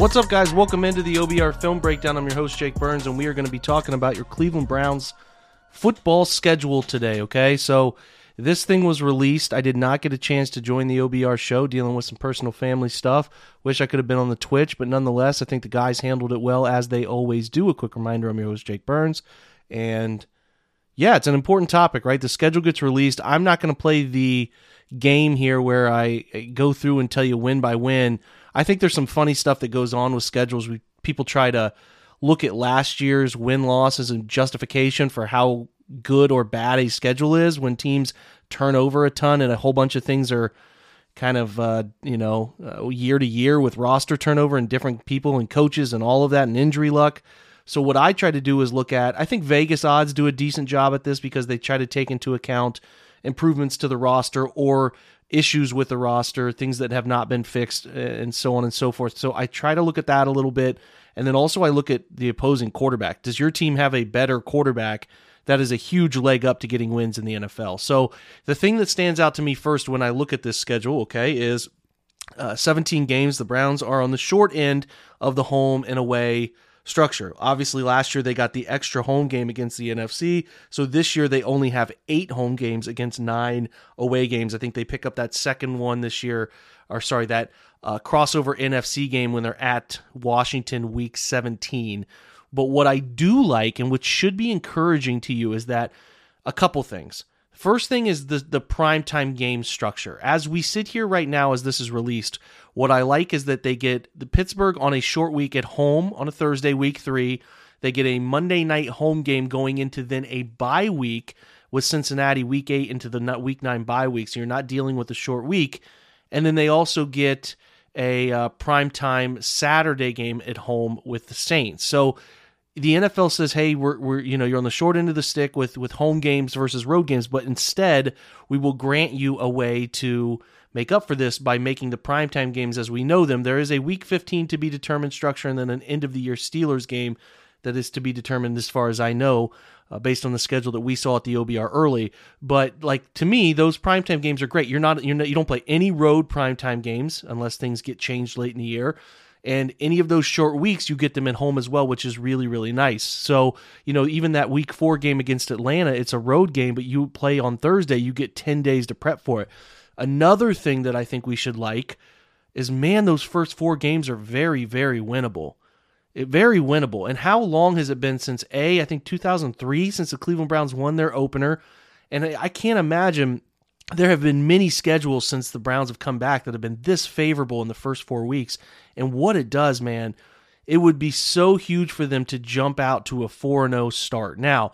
What's up, guys? Welcome into the OBR Film Breakdown. I'm your host, Jake Burns, and we are going to be talking about your Cleveland Browns football schedule today, okay? So, this thing was released. I did not get a chance to join the OBR show, dealing with some personal family stuff. Wish I could have been on the Twitch, but nonetheless, I think the guys handled it well, as they always do. A quick reminder I'm your host, Jake Burns, and yeah, it's an important topic, right? The schedule gets released. I'm not going to play the game here where I go through and tell you win by win I think there's some funny stuff that goes on with schedules. We people try to look at last year's win loss as a justification for how good or bad a schedule is when teams turn over a ton and a whole bunch of things are kind of uh, you know uh, year to year with roster turnover and different people and coaches and all of that and injury luck. So what I try to do is look at I think Vegas odds do a decent job at this because they try to take into account improvements to the roster or issues with the roster, things that have not been fixed, uh, and so on and so forth. So I try to look at that a little bit. And then also, I look at the opposing quarterback. Does your team have a better quarterback? That is a huge leg up to getting wins in the NFL. So the thing that stands out to me first when I look at this schedule, okay, is uh, 17 games. The Browns are on the short end of the home and away structure. Obviously, last year they got the extra home game against the NFC. So this year they only have eight home games against nine away games. I think they pick up that second one this year, or sorry, that uh, crossover NFC game when they're at Washington week 17. But what I do like, and which should be encouraging to you, is that a couple things. First thing is the the primetime game structure. As we sit here right now, as this is released, what I like is that they get the Pittsburgh on a short week at home on a Thursday, week three. They get a Monday night home game going into then a bye week with Cincinnati week eight into the week nine bye week. So you're not dealing with a short week. And then they also get a uh, primetime Saturday game at home with the Saints. So the NFL says, "Hey, we're we're you know you're on the short end of the stick with with home games versus road games, but instead we will grant you a way to make up for this by making the primetime games as we know them. There is a Week 15 to be determined structure, and then an end of the year Steelers game that is to be determined as far as I know." Uh, based on the schedule that we saw at the OBR early, but like to me, those primetime games are great. You're not, you're not, you don't play any road primetime games unless things get changed late in the year. And any of those short weeks, you get them at home as well, which is really, really nice. So, you know, even that week four game against Atlanta, it's a road game, but you play on Thursday, you get 10 days to prep for it. Another thing that I think we should like is man, those first four games are very, very winnable. It, very winnable. And how long has it been since A, I think 2003, since the Cleveland Browns won their opener? And I can't imagine there have been many schedules since the Browns have come back that have been this favorable in the first four weeks. And what it does, man, it would be so huge for them to jump out to a 4 0 start. Now,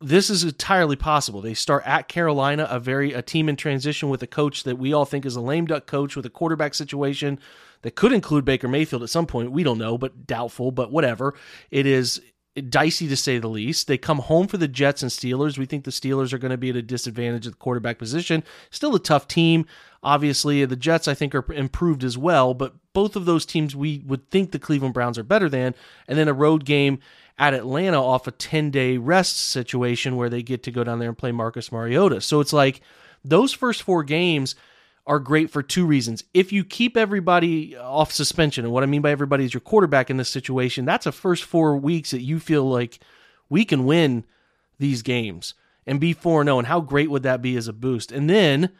this is entirely possible. They start at Carolina, a very a team in transition with a coach that we all think is a lame duck coach with a quarterback situation that could include Baker Mayfield at some point. We don't know, but doubtful, but whatever. It is dicey to say the least. They come home for the Jets and Steelers. We think the Steelers are going to be at a disadvantage at the quarterback position. Still a tough team. Obviously, the Jets I think are improved as well, but both of those teams we would think the Cleveland Browns are better than. And then a road game at Atlanta off a 10-day rest situation where they get to go down there and play Marcus Mariota. So it's like those first four games are great for two reasons. If you keep everybody off suspension, and what I mean by everybody is your quarterback in this situation, that's a first four weeks that you feel like we can win these games and be 4 0. And how great would that be as a boost? And then,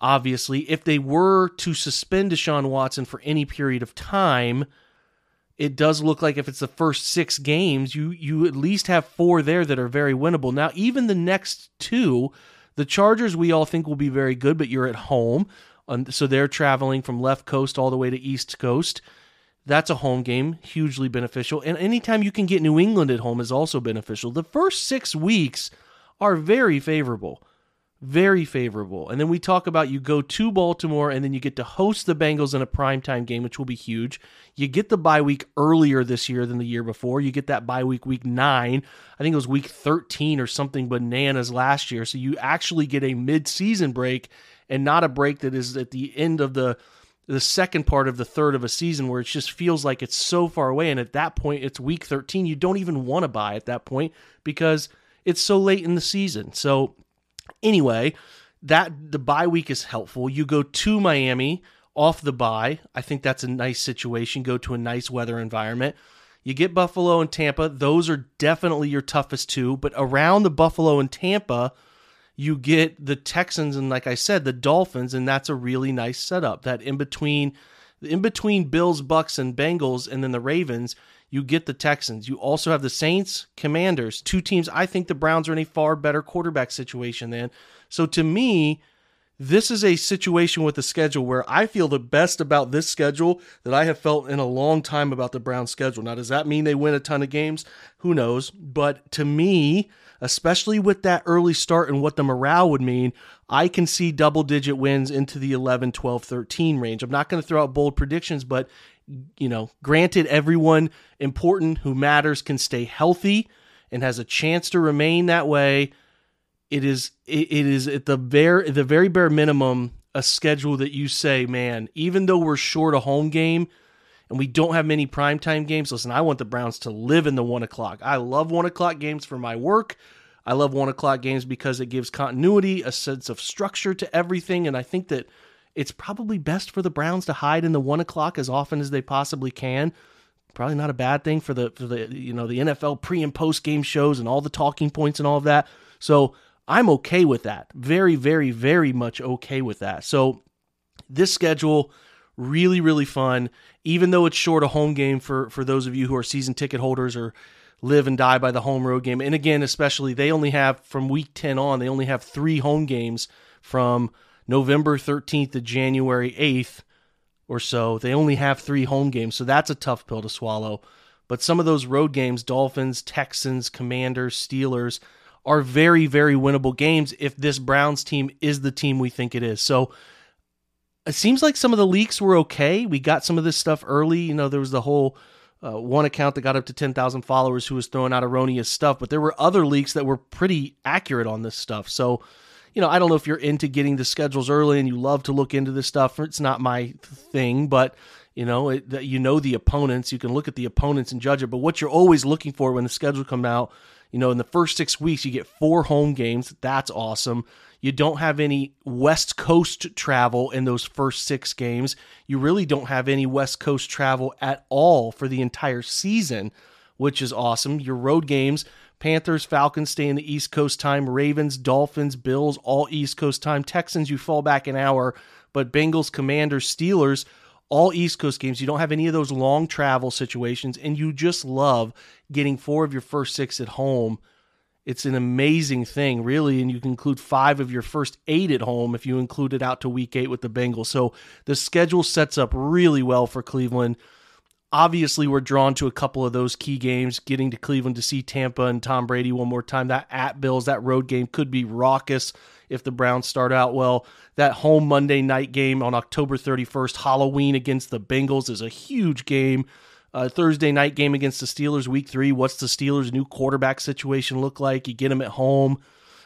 obviously, if they were to suspend Deshaun Watson for any period of time, it does look like if it's the first six games, you you at least have four there that are very winnable. Now, even the next two, the Chargers, we all think will be very good, but you're at home. So they're traveling from left coast all the way to east coast. That's a home game, hugely beneficial. And anytime you can get New England at home is also beneficial. The first six weeks are very favorable very favorable. And then we talk about you go to Baltimore and then you get to host the Bengals in a primetime game, which will be huge. You get the bye week earlier this year than the year before. You get that bye week week 9. I think it was week 13 or something bananas last year. So you actually get a mid-season break and not a break that is at the end of the the second part of the third of a season where it just feels like it's so far away and at that point it's week 13 you don't even want to buy at that point because it's so late in the season. So Anyway, that the bye week is helpful. You go to Miami off the bye. I think that's a nice situation. Go to a nice weather environment. You get Buffalo and Tampa. Those are definitely your toughest two. But around the Buffalo and Tampa, you get the Texans and, like I said, the Dolphins, and that's a really nice setup. That in between, in between Bills, Bucks, and Bengals, and then the Ravens, you get the Texans. You also have the Saints, Commanders, two teams. I think the Browns are in a far better quarterback situation than. So to me, this is a situation with the schedule where I feel the best about this schedule that I have felt in a long time about the Browns schedule. Now, does that mean they win a ton of games? Who knows? But to me, especially with that early start and what the morale would mean, I can see double digit wins into the 11, 12, 13 range. I'm not going to throw out bold predictions, but you know, granted everyone important who matters can stay healthy and has a chance to remain that way it is it, is at the very the very bare minimum a schedule that you say, man, even though we're short a home game and we don't have many primetime games, listen, I want the Browns to live in the one o'clock. I love one o'clock games for my work. I love one o'clock games because it gives continuity, a sense of structure to everything, and I think that it's probably best for the Browns to hide in the one o'clock as often as they possibly can. Probably not a bad thing for the for the you know the NFL pre and post game shows and all the talking points and all of that. So I'm okay with that. Very, very, very much okay with that. So this schedule really, really fun. Even though it's short a home game for for those of you who are season ticket holders or live and die by the home road game. And again, especially they only have from week 10 on, they only have three home games from November 13th to January 8th or so. They only have three home games. So that's a tough pill to swallow. But some of those road games, Dolphins, Texans, Commanders, Steelers, are very, very winnable games if this Browns team is the team we think it is. So it seems like some of the leaks were okay. We got some of this stuff early. You know, there was the whole uh, one account that got up to 10,000 followers who was throwing out erroneous stuff, but there were other leaks that were pretty accurate on this stuff. So, you know, I don't know if you're into getting the schedules early and you love to look into this stuff. It's not my thing, but you know, it, you know the opponents. You can look at the opponents and judge it. But what you're always looking for when the schedule come out you know, in the first six weeks, you get four home games. That's awesome. You don't have any West Coast travel in those first six games. You really don't have any West Coast travel at all for the entire season, which is awesome. Your road games, Panthers, Falcons stay in the East Coast time, Ravens, Dolphins, Bills, all East Coast time. Texans, you fall back an hour, but Bengals, Commanders, Steelers, all East Coast games. You don't have any of those long travel situations, and you just love getting four of your first six at home. It's an amazing thing, really, and you can include five of your first eight at home if you include it out to week eight with the Bengals. So the schedule sets up really well for Cleveland. Obviously, we're drawn to a couple of those key games. Getting to Cleveland to see Tampa and Tom Brady one more time. That at Bills, that road game could be raucous if the Browns start out well. That home Monday night game on October 31st, Halloween against the Bengals, is a huge game. Uh, Thursday night game against the Steelers, week three. What's the Steelers' new quarterback situation look like? You get them at home,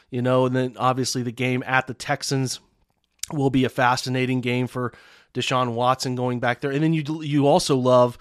you know, and then obviously the game at the Texans will be a fascinating game for Deshaun Watson going back there. And then you you also love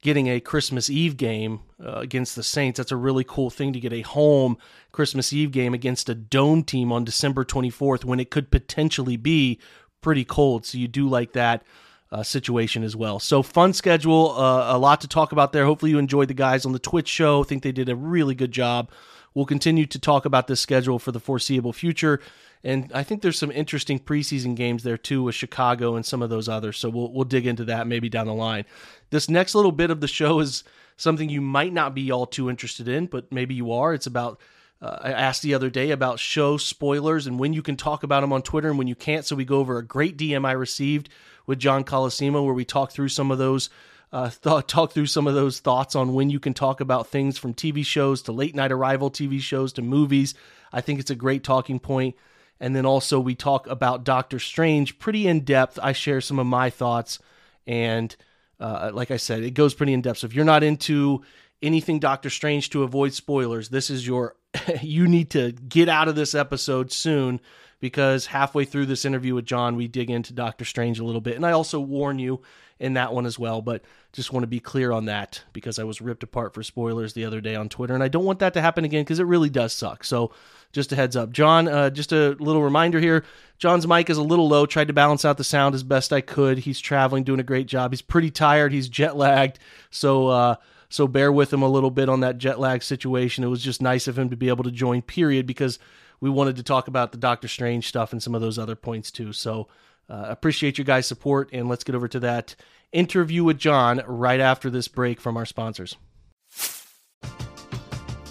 getting a Christmas Eve game uh, against the Saints. That's a really cool thing to get a home Christmas Eve game against a dome team on December 24th when it could potentially be pretty cold. So you do like that uh, situation as well. So fun schedule, uh, a lot to talk about there. Hopefully you enjoyed the guys on the Twitch show. I think they did a really good job. We'll continue to talk about this schedule for the foreseeable future. And I think there's some interesting preseason games there too with Chicago and some of those others. So we'll we'll dig into that maybe down the line. This next little bit of the show is something you might not be all too interested in, but maybe you are. It's about uh, I asked the other day about show spoilers and when you can talk about them on Twitter and when you can't. So we go over a great DM I received with John Colosimo where we talk through some of those uh, th- talk through some of those thoughts on when you can talk about things from TV shows to late night arrival TV shows to movies. I think it's a great talking point. And then also we talk about Doctor Strange pretty in depth. I share some of my thoughts, and uh, like I said, it goes pretty in depth. So if you're not into anything Doctor Strange to avoid spoilers, this is your you need to get out of this episode soon because halfway through this interview with John, we dig into Doctor Strange a little bit. And I also warn you in that one as well, but just want to be clear on that because I was ripped apart for spoilers the other day on Twitter. And I don't want that to happen again because it really does suck. So just a heads up. John, uh, just a little reminder here John's mic is a little low. Tried to balance out the sound as best I could. He's traveling, doing a great job. He's pretty tired. He's jet lagged. So, uh, so bear with him a little bit on that jet lag situation. It was just nice of him to be able to join, period, because we wanted to talk about the Doctor Strange stuff and some of those other points too. So uh, appreciate your guys' support, and let's get over to that interview with John right after this break from our sponsors.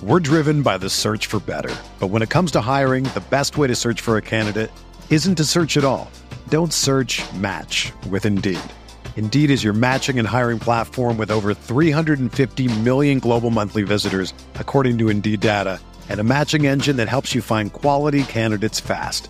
We're driven by the search for better, but when it comes to hiring, the best way to search for a candidate isn't to search at all. Don't search. Match with Indeed. Indeed is your matching and hiring platform with over 350 million global monthly visitors, according to Indeed data and a matching engine that helps you find quality candidates fast.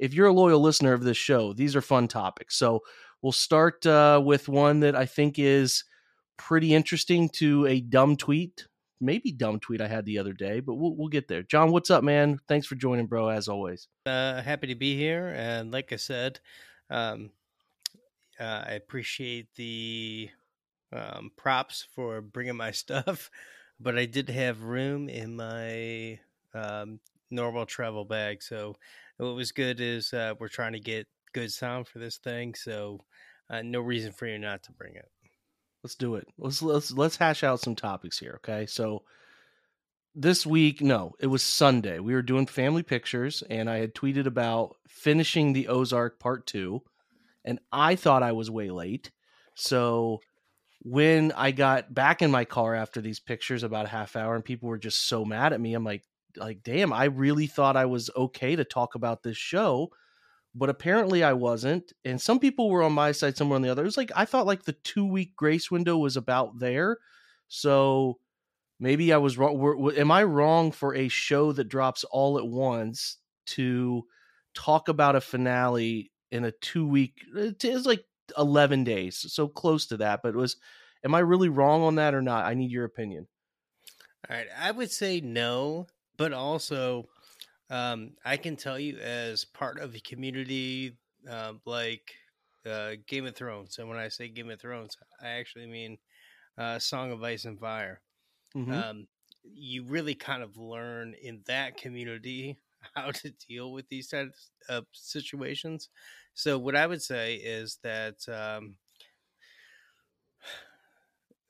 if you're a loyal listener of this show, these are fun topics. So we'll start uh, with one that I think is pretty interesting to a dumb tweet, maybe dumb tweet I had the other day, but we'll, we'll get there. John, what's up, man? Thanks for joining, bro, as always. Uh, happy to be here. And like I said, um, uh, I appreciate the um, props for bringing my stuff, but I did have room in my um, normal travel bag. So what was good is uh, we're trying to get good sound for this thing, so uh, no reason for you not to bring it. Let's do it. Let's let's let's hash out some topics here, okay? So this week, no, it was Sunday. We were doing family pictures, and I had tweeted about finishing the Ozark Part Two, and I thought I was way late. So when I got back in my car after these pictures, about a half hour, and people were just so mad at me, I'm like, like damn i really thought i was okay to talk about this show but apparently i wasn't and some people were on my side somewhere on the other. It was like i thought like the two week grace window was about there so maybe i was wrong were, am i wrong for a show that drops all at once to talk about a finale in a two week it's like 11 days so close to that but it was am i really wrong on that or not? I need your opinion. All right i would say no but also um, I can tell you as part of a community uh, like uh, Game of Thrones, and when I say Game of Thrones, I actually mean uh, Song of Ice and Fire. Mm-hmm. Um, you really kind of learn in that community how to deal with these types of situations. So, what I would say is that um,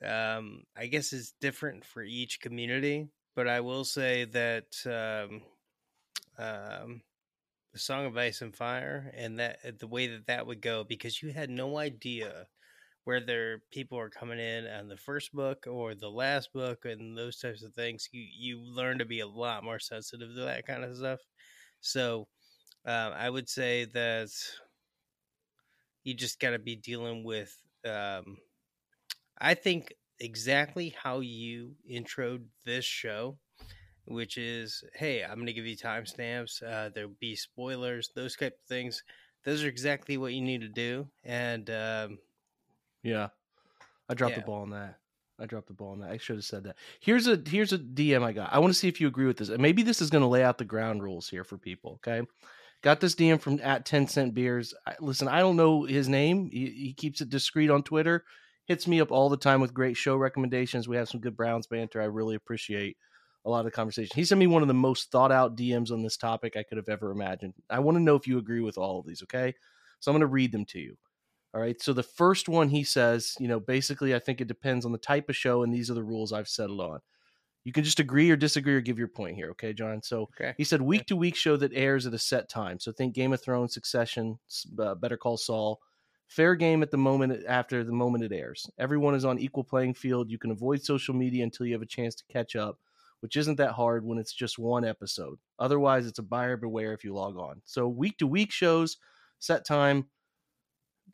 um, I guess it's different for each community but I will say that um, um, the Song of Ice and Fire and that uh, the way that that would go because you had no idea whether people are coming in on the first book or the last book and those types of things. You you learn to be a lot more sensitive to that kind of stuff. So um, I would say that you just got to be dealing with. Um, I think exactly how you introed this show, which is, hey, I'm going to give you timestamps. Uh, there'll be spoilers, those type of things. Those are exactly what you need to do. And um, Yeah, I dropped Yeah. the ball on that. I dropped the ball on that. I should have said that. Here's a here's a DM I got. I want to see if you agree with this. And maybe this is going to lay out the ground rules here for people. Okay, got this DM from at ten cent beers. I, listen, I don't know his name. He, he keeps it discreet on Twitter. Hits me up all the time with great show recommendations. We have some good Browns banter. I really appreciate a lot of the conversation. He sent me one of the most thought out DMs on this topic I could have ever imagined. I want to know if you agree with all of these. Okay, so I'm going to read them to you. All right. So the first one he says, you know, basically, I think it depends on the type of show, and these are the rules I've settled on. You can just agree or disagree or give your point here. Okay, John. So Okay. he said week to week show that airs at a set time. So think Game of Thrones, Succession, uh, Better Call Saul. Fair game at the moment after the moment it airs. Everyone is on equal playing field. You can avoid social media until you have a chance to catch up, which isn't that hard when it's just one episode. Otherwise, it's a buyer beware if you log on. So week to week shows, set time,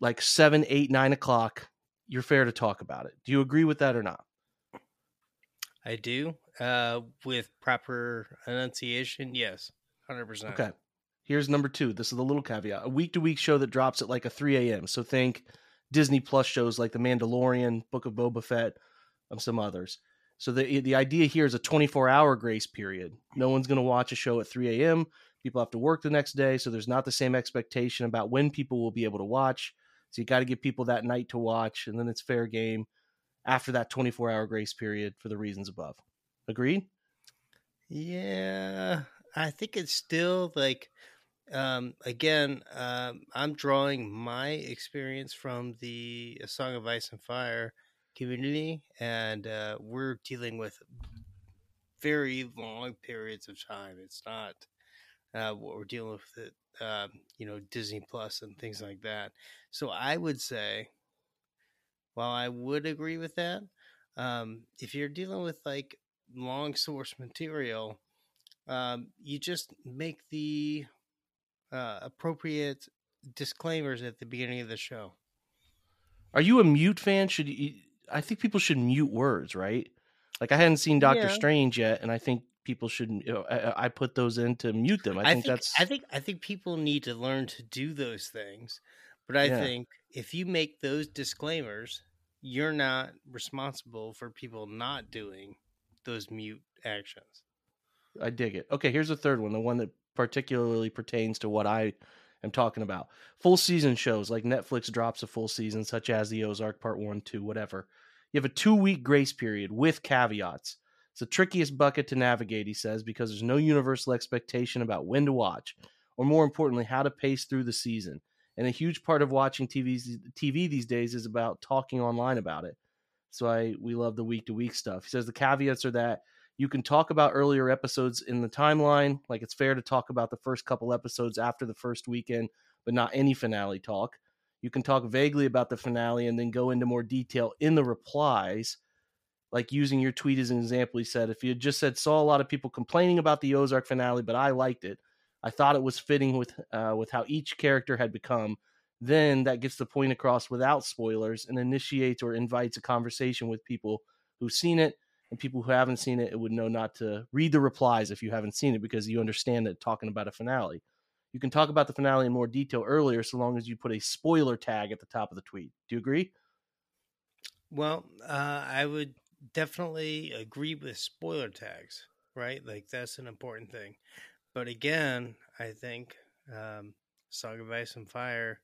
like seven, eight, nine o'clock. You're fair to talk about it. Do you agree with that or not? I do. Uh, with proper enunciation, yes, hundred percent. Okay. Here's number two. This is the little caveat. A week to week show that drops at like a 3 a.m. So think Disney Plus shows like The Mandalorian, Book of Boba Fett, and some others. So the the idea here is a 24 hour grace period. No one's going to watch a show at 3 a.m. People have to work the next day, so there's not the same expectation about when people will be able to watch. So you got to give people that night to watch, and then it's fair game after that 24 hour grace period for the reasons above. Agreed? Yeah, I think it's still like, um, again, um, I'm drawing my experience from the A Song of Ice and Fire community, and uh, we're dealing with very long periods of time. It's not uh, what we're dealing with, it, um, you know, Disney Plus and things like that. So I would say, while I would agree with that, um, if you're dealing with like long source material, um, you just make the uh, appropriate disclaimers at the beginning of the show. Are you a mute fan? Should you? I think people should mute words, right? Like I hadn't seen Doctor Yeah. Strange yet, and I think people should. You know, I, I put those in to mute them. I, think, that's. I think I think people need to learn to do those things. But I Yeah. think if you make those disclaimers, you're not responsible for people not doing those mute actions. I dig it. Okay, here's the third one, the one that particularly pertains to what I am talking about. Full season shows like Netflix drops a full season, such as the Ozark Part One, Two, whatever. You have a two week grace period with caveats. It's the trickiest bucket to navigate, he says, because there's no universal expectation about when to watch, or more importantly, how to pace through the season. And a huge part of watching TV's, TV these days is about talking online about it. So I we love the week to week stuff. He says the caveats are that you can talk about earlier episodes in the timeline, like it's fair to talk about the first couple episodes after the first weekend, but not any finale talk. You can talk vaguely about the finale and then go into more detail in the replies, like using your tweet as an example. He said, if you had just said, saw a lot of people complaining about the Ozark finale, but I liked it. I thought it was fitting with uh, with how each character had become. Then that gets the point across without spoilers and initiates or invites a conversation with people who've seen it and people who haven't seen it, it would know not to read the replies if you haven't seen it because you understand that talking about a finale. You can talk about the finale in more detail earlier so long as you put a spoiler tag at the top of the tweet. Do you agree? Well, uh, I would definitely agree with spoiler tags, right? Like that's an important thing. But again, I think um, Song of Ice and Fire,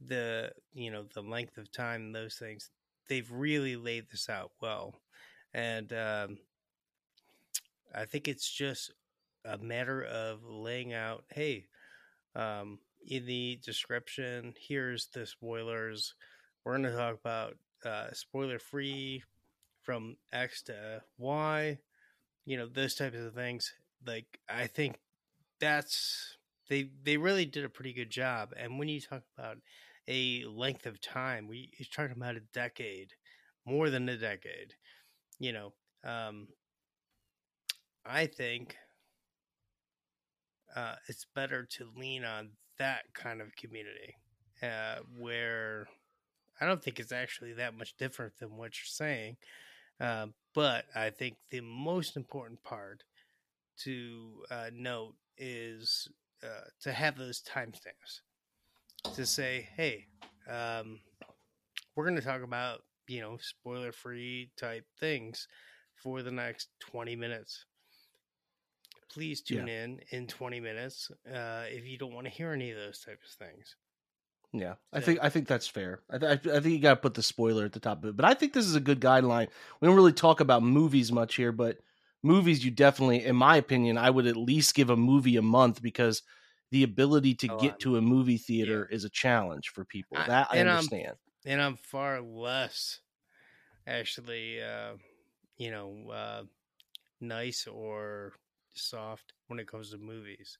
the you know the length of time, those things, they've really laid this out well, and um, I think it's just a matter of laying out, hey, um, in the description, here's the spoilers. We're going to talk about uh, spoiler free from X to Y, you know, those types of things. Like, I think that's they they really did a pretty good job. And when you talk about a length of time, we you're talking about a decade, more than a decade. You know, um, I think uh, it's better to lean on that kind of community uh, where I don't think it's actually that much different than what you're saying. Uh, but I think the most important part to uh, note is uh, to have those timestamps to say, hey, um, we're going to talk about you know spoiler free type things for the next 20 minutes please tune yeah. in in 20 minutes uh, if you don't want to hear any of those types of things yeah, I think I think that's fair. I, th- I think you got to put the spoiler at the top of it, but I think this is a good guideline. We don't really talk about movies much here, but movies you definitely, in my opinion, I would at least give a movie a month because the ability to oh, get to a movie theater yeah. is a challenge for people. That I, I understand. I'm, and I'm far less actually, uh, you know, uh, nice or soft when it comes to movies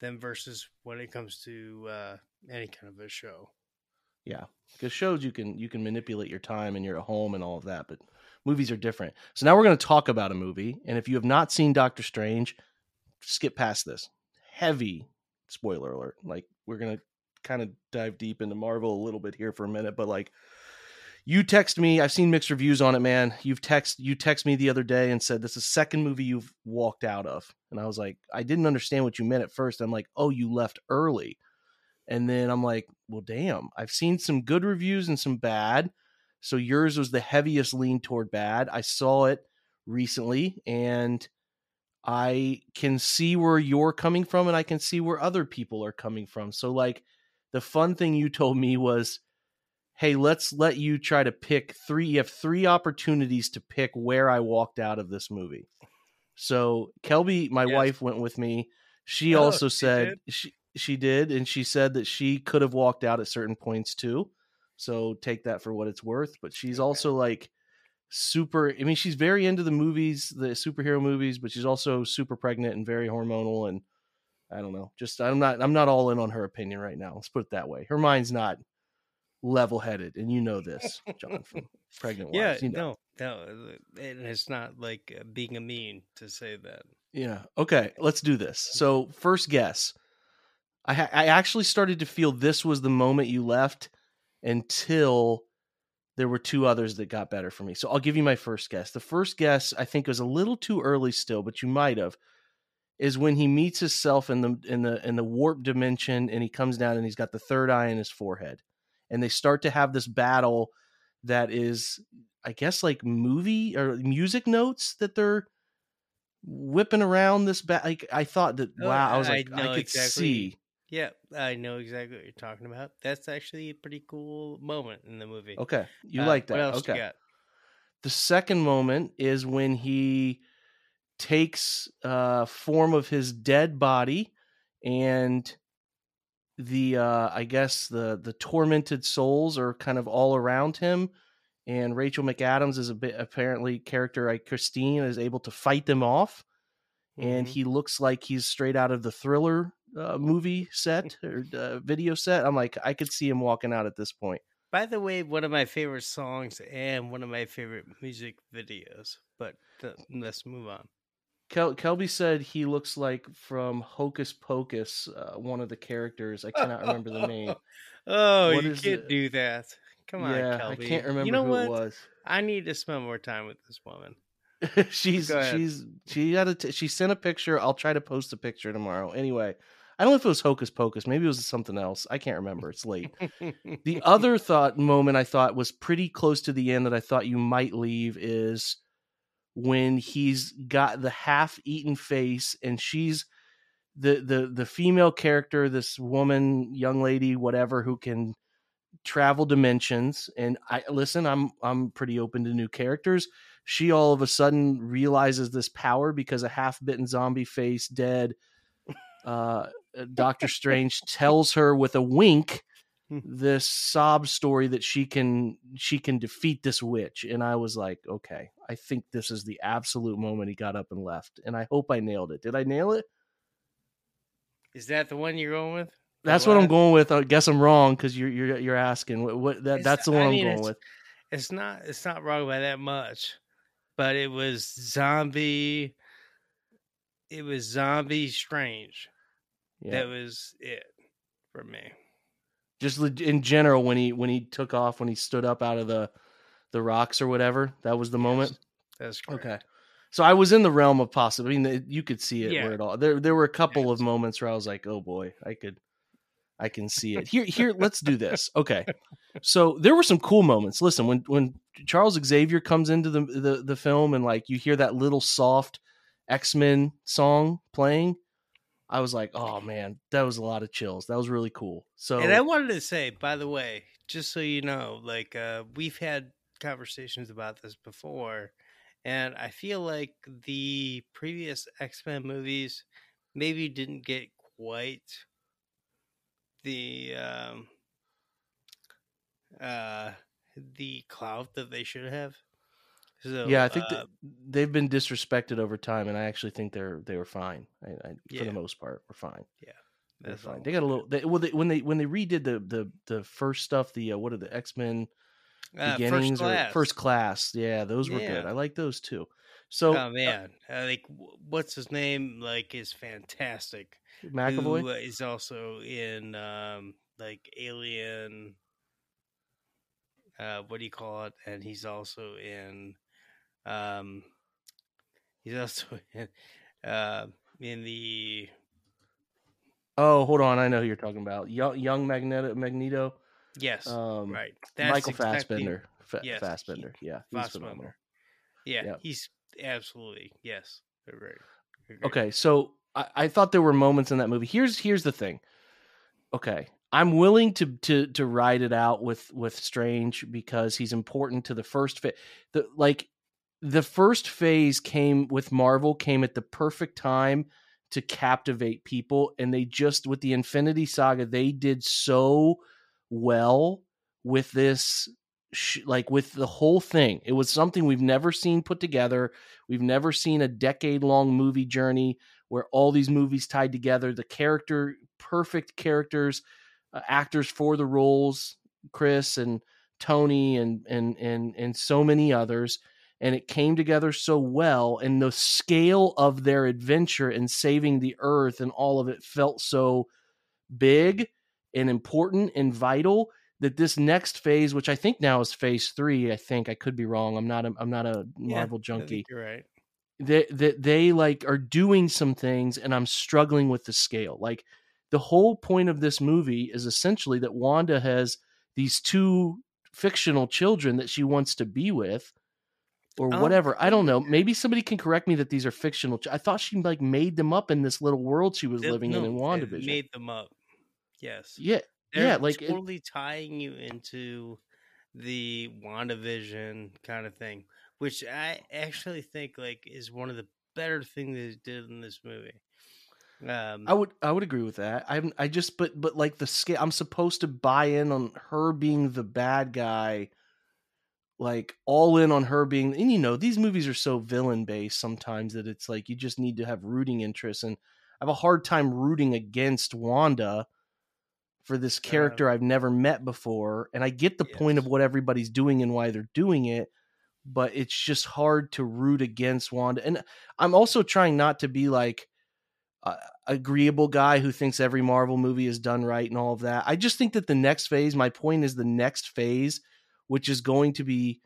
than versus when it comes to uh, any kind of a show. Yeah, because shows you can you can manipulate your time and you're at home and all of that, but movies are different. So now we're going to talk about a movie, and if you have not seen Doctor Strange, skip past this. Heavy spoiler alert. Like we're going to kind of dive deep into Marvel a little bit here for a minute, but like you text me i've seen mixed reviews on it man. You've text you text me the other day and said this is the second movie you've walked out of. And i was like i didn't understand what you meant at first. I'm like oh you left early. And then i'm like well damn i've seen some good reviews and some bad so yours was the heaviest lean toward bad. I saw it recently and i can see where you're coming from and i can see where other people are coming from. So like the fun thing you told me was hey, let's let you try to pick three. You have three opportunities to pick where I walked out of this movie. So Kelby, my yes. wife, went with me. She oh, also said she, she did, and she said that she could have walked out at certain points too. So take that for what it's worth. But she's also like super. I mean, she's very into the movies, the superhero movies, but she's also super pregnant and very hormonal. And I don't know. Just I'm not. I'm not all in on her opinion right now. Let's put it that way. Her mind's not level headed, and you know this, John, from pregnant yeah, wives. You know. no, no, uh, and it's not like uh, being a mean to say that. Yeah. Okay. Let's do this. So, first guess. I ha- I actually started to feel this was the moment you left until there were two others that got better for me. So I'll give you my first guess. The first guess I think was a little too early still, but you might have is when he meets himself in the in the in the warp dimension and he comes down and he's got the third eye in his forehead. And they start to have this battle that is i guess like movie or music notes that they're whipping around this bat like i thought that oh, wow i was like i, I could exactly. see. yeah i know exactly what you're talking about. That's actually a pretty cool moment in the movie. Okay you uh, like that okay. the second moment is when he takes uh form of his dead body and the uh i guess the the tormented souls are kind of all around him and rachel mcadams is a bit apparently character like christine is able to fight them off mm-hmm. and he looks like he's straight out of the thriller uh, movie set or uh, video set. I'm like i could see him walking out at this point. By the way one of my favorite songs and one of my favorite music videos but uh, let's move on Kel- Kelby said he looks like from Hocus Pocus, uh, one of the characters. I cannot remember the name. oh, what you can't it? do that. Come on, yeah, Kelby. I can't remember you know who what? it was. I need to spend more time with this woman. she's she's she had a t- she sent a picture. I'll try to post a picture tomorrow. Anyway, I don't know if it was Hocus Pocus. Maybe it was something else. I can't remember. It's late. the other thought moment I thought was pretty close to the end that I thought you might leave is when he's got the half-eaten face and she's the the the female character this woman young lady whatever who can travel dimensions and i listen i'm i'm pretty open to new characters she all of a sudden realizes this power because a half-bitten zombie face dead uh doctor strange tells her with a wink. Hmm. this sob story that she can she can defeat this witch and i was like okay i think this is the absolute moment he got up and left and i hope i nailed it. Did i nail it? Is that the one you're going with? That's what i'm going with. I guess i'm wrong because you're you're you're asking. What, what that, that's the one I am going with. it's not it's not wrong by that much but it was zombie it was zombie strange. Yeah. that was it for me just in general when he when he took off when he stood up out of the the rocks or whatever that was the yes, moment that's correct. okay so i was in the realm of possible i mean you could see it yeah. where it all there there were a couple of moments where i was like oh boy i could I can see it. Here, here. Let's do this. Okay. So there were some cool moments. Listen, when when Charles Xavier comes into the the, the film and like you hear that little soft X Men song playing, I was like, oh man, that was a lot of chills. That was really cool. So, and I wanted to say, by the way, just so you know, like uh, we've had conversations about this before, and I feel like the previous X Men movies maybe didn't get quite the um, uh, the clout that they should have. So, yeah, I think uh, they've been disrespected over time, and I actually think they're they were fine. I, I, Yeah. For the most part, we're fine. yeah, They're fine. all. They got a little. They, well, they, when they when they redid the the the first stuff, the uh, what are the X Men Uh, beginnings first or class. first class? Yeah, those were good. I like those too. So oh man, uh, like what's his name? Like is fantastic. McAvoy. who uh, is also in um like Alien. Uh, what do you call it? And he's also in, um, he's also in, uh, in the oh, hold on, I know who you're talking about. Young, young Magneto. Magneto. yes, Um, right. Michael exactly- Fassbender. Fa- yes, Fassbender. Yeah, he's Fassbender. phenomenal. Yeah, yeah. he's absolutely yes. Right. right, right. Okay, so I, I thought there were moments in that movie. Here's here's the thing. Okay, I'm willing to to to ride it out with with Strange because he's important to the first fit. The like the first phase came with Marvel came at the perfect time to captivate people, and they just with the Infinity Saga they did so well with this sh- like with the whole thing. It was something we've never seen put together. We've never seen a decade long movie journey where all these movies tied together. The character perfect characters uh, actors for the roles chris and tony and and and and so many others and it came together so well and the scale of their adventure and saving the earth and all of it felt so big and important and vital that this next phase which i think now is phase 3 i think i could be wrong i'm not a, i'm not a Yeah, marvel I junkie you're right. that that they like are doing some things and I'm struggling with the scale. Like the whole point of this movie is essentially that Wanda has these two fictional children that she wants to be with or Oh, whatever. I don't know. Maybe somebody can correct me that these are fictional. I thought she like made them up in this little world she was They- living in in no, they WandaVision. Made them up. Yes. yeah. They're yeah, like it- totally tying you into the WandaVision kind of thing, which I actually think like is one of the better things they did in this movie. Um, I would I would agree with that. I I just but but like the scale I'm supposed to buy in on her being the bad guy like all in on her being and you know these movies are so villain based sometimes that it's like you just need to have rooting interest and I have a hard time rooting against Wanda for this uh-huh. character I've never met before and I get the point of what everybody's doing and why they're doing it but it's just hard to root against Wanda and I'm also trying not to be like a agreeable guy who thinks every Marvel movie is done right and all of that. I just think that the next phase, my point is the next phase, which is going to be,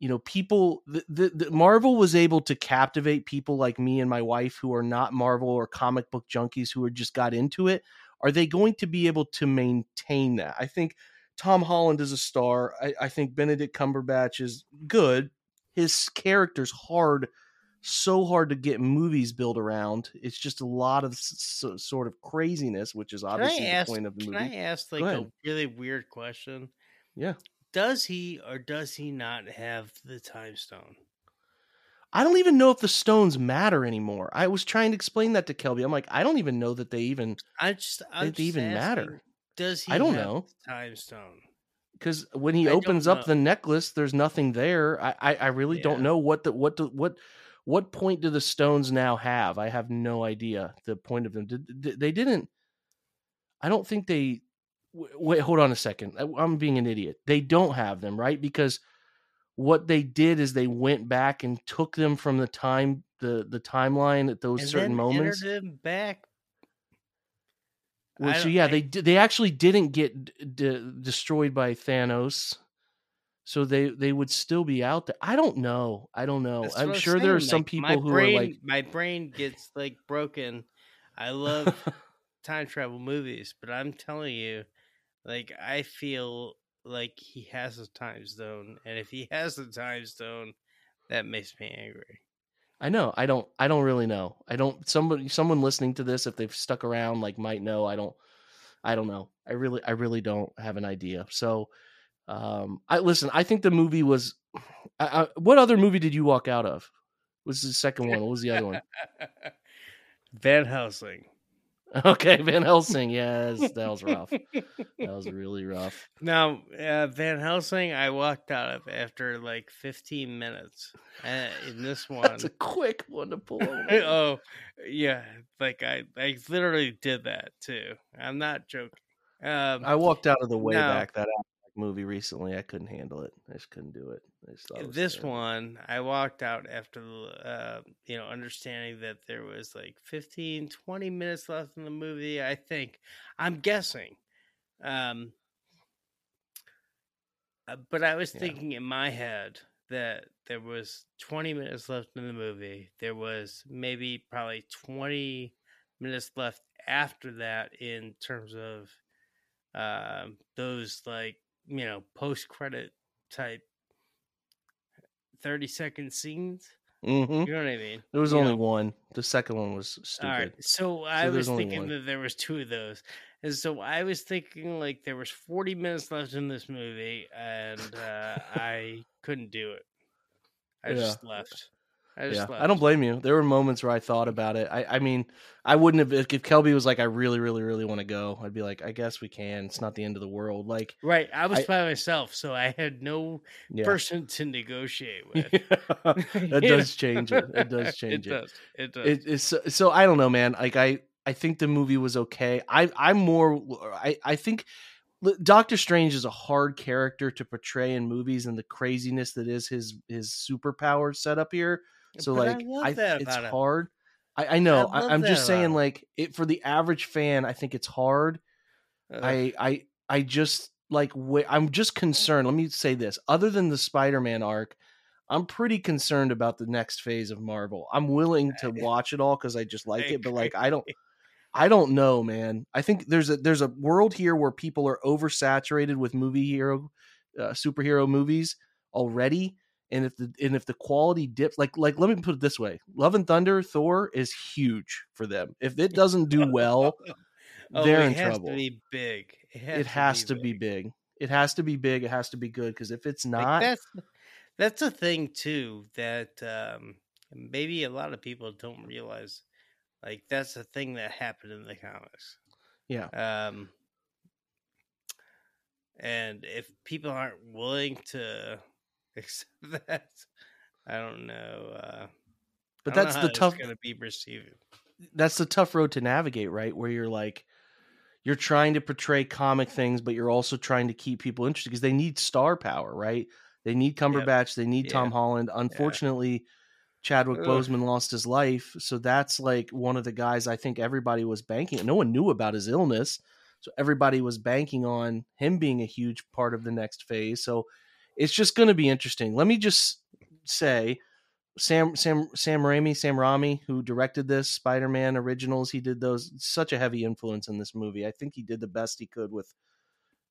you know, people. The, the, the Marvel was able to captivate people like me and my wife who are not Marvel or comic book junkies who are just got into it. Are they going to be able to maintain that? I think Tom Holland is a star. I, I think Benedict Cumberbatch is good. His character's hard so hard to get movies built around. It's just a lot of sort of craziness, which is obviously I the point of the movie Can. I ask like a really weird question? Yeah. Does he or does he not have the time stone? I don't even know if the stones matter anymore. I was trying to explain that to Kelby. I'm like, I don't even know that they even I just I'm They just even matter. Does he? I don't have know. the time stone. because when he I opens up the necklace, there's nothing there. I I, I really don't know what the what the what what point do the stones now have? I have no idea the point of them. Did- they didn't. I don't think they. Wait, hold on a second. I- I'm being an idiot. They don't have them, right? Because what they did is they went back and took them from the time the the timeline at those and certain moments. him back. Well, so yeah, I- they they actually didn't get destroyed by Thanos, so they they would still be out there. I don't know. I don't know. That's I'm sure there are some like, people who brain, are like, my brain gets like broken. I love time travel movies, but I'm telling you, like I feel like he has a time stone, and if he has a time stone, that makes me angry. I know. I don't. I don't really know. I don't. Somebody, someone listening to this, if they've stuck around, like might know. I don't. I don't know. I really, I really don't have an idea. So, um, I listen. I think the movie was. I, I, what other movie did you walk out of? Was the second one? What was the other one? Van Helsing. Okay, Van Helsing. Yes, that was rough. that was really rough. Now, uh, Van Helsing, I walked out of after like 15 minutes. Uh, in this one, That's a quick one to pull. over. oh, yeah, like I, I literally did that too. I'm not joking. Um, I walked out of the way No. back that movie recently. I couldn't handle it. I just couldn't do it. I just thought it this terrible. one, I walked out after uh, you know understanding that there was like 15, 20 minutes left in the movie. I think I'm guessing. Um, uh, but I was Yeah. thinking in my head that there was 20 minutes left in the movie. There was maybe probably 20 minutes left after that in terms of um, those like you know post credit type 30 second scenes. Mhm. You know what I mean? There was You only know? one. The second one was stupid. All right. So I was thinking one. that there was two of those. And so I was thinking like there was 40 minutes left in this movie and uh, I couldn't do it. I Yeah. just left. I yeah. I don't blame you. There were moments where I thought about it. I, I mean, I wouldn't have if, if Kelby was like, "I really, really, really want to go." I'd be like, "I guess we can. It's not the end of the world." Like, Right. I was I- by myself, so I had no yeah, person to negotiate with. that does change it. It does change it. it. does. It does. It, it's so- so I don't know, man. Like I, I think the movie was okay. I, I'm more. I, I think Doctor Strange is a hard character to portray in movies, and the craziness that is his his superpower setup here. So But I like, I, that it's hard. I, I know. I I, i'm just saying, like, it for the average fan, I think it's hard. I, I, I just like. Wait, I'm just concerned. Let me say this. Other than the Spider-Man arc, I'm pretty concerned about the next phase of Marvel. I'm willing to watch it all because I just like it, but like. I don't. I don't know, man. I think there's a there's a world here where people are oversaturated with movie hero, uh, superhero movies already, and if the and if the quality dips, like like let me put it this way: Love and Thunder, Thor is huge for them. If it doesn't do well, Oh, they're it in has trouble. to be big. It has, it has to be big. It has to be big. It has to be good because if it's Like, not, that's that's a thing too that um, maybe a lot of people don't realize. Like that's a thing that happened in the comics. yeah, Um, and if people aren't willing to accept that, I don't know. Uh, but don't that's know the tough. Going to be received. that's the tough road to navigate, right? Where you're like, you're trying to portray comic things, but you're also trying to keep people interested because they need star power, right? They need Cumberbatch, they need Tom Holland. Unfortunately, Chadwick Ugh. Boseman lost his life, so that's like one of the guys I think everybody was banking. No one knew about his illness, so everybody was banking on him being a huge part of the next phase. So it's just going to be interesting. Let me just say, Sam Sam Sam Raimi, Sam Raimi, who directed this Spider-Man originals, he did those such a heavy influence in this movie. I think he did the best he could with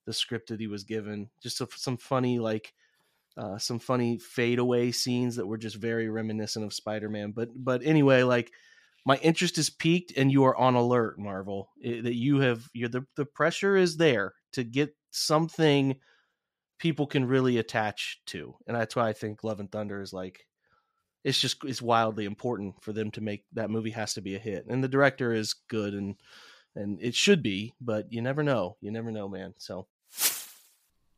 the script that he was given. Just a, some funny like uh, some funny fadeaway scenes that were just very reminiscent of Spider-Man. But but anyway, like my interest is peaked, and you are on alert, Marvel. i- that you have you're the the pressure is there to get something people can really attach to, and that's why I think Love and Thunder is like it's just it's wildly important for them to make that movie has to be a hit, and the director is good and and it should be, but you never know. You never know, man. So.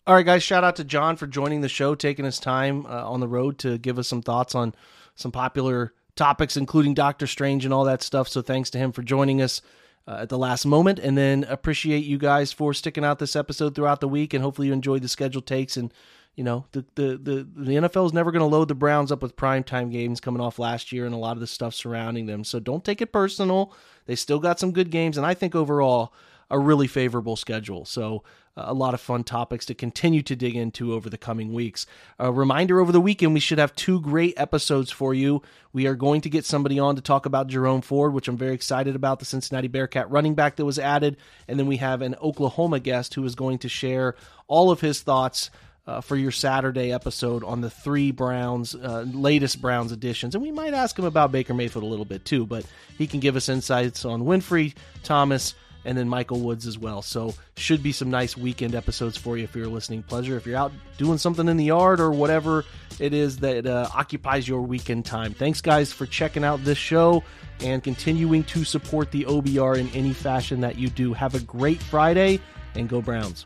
All right, guys. Shout out to John for joining the show, taking his time uh, on the road to give us some thoughts on some popular topics, including Doctor Strange and all that stuff. So thanks to him for joining us uh, at the last moment. And then appreciate you guys for sticking out this episode throughout the week. And hopefully you enjoyed the schedule takes. And, you know, the, the, the, the NFL is never going to load the Browns up with primetime games coming off last year and a lot of the stuff surrounding them. So don't take it personal. They still got some good games. And I think overall, a really favorable schedule. So a lot of fun topics to continue to dig into over the coming weeks. A reminder over the weekend, we should have two great episodes for you. We are going to get somebody on to talk about Jerome Ford, which I'm very excited about, the Cincinnati Bearcat running back that was added. And then we have an Oklahoma guest who is going to share all of his thoughts. Uh, for your Saturday episode on the three Browns, uh, latest Browns additions. And we might ask him about Baker Mayfield a little bit too, but he can give us insights on Winfrey, Thomas, and then Michael Woods as well. So should be some nice weekend episodes for you if you're listening pleasure. If you're out doing something in the yard or whatever it is that uh, occupies your weekend time. Thanks guys for checking out this show and continuing to support the OBR in any fashion that you do. Have a great Friday and go Browns.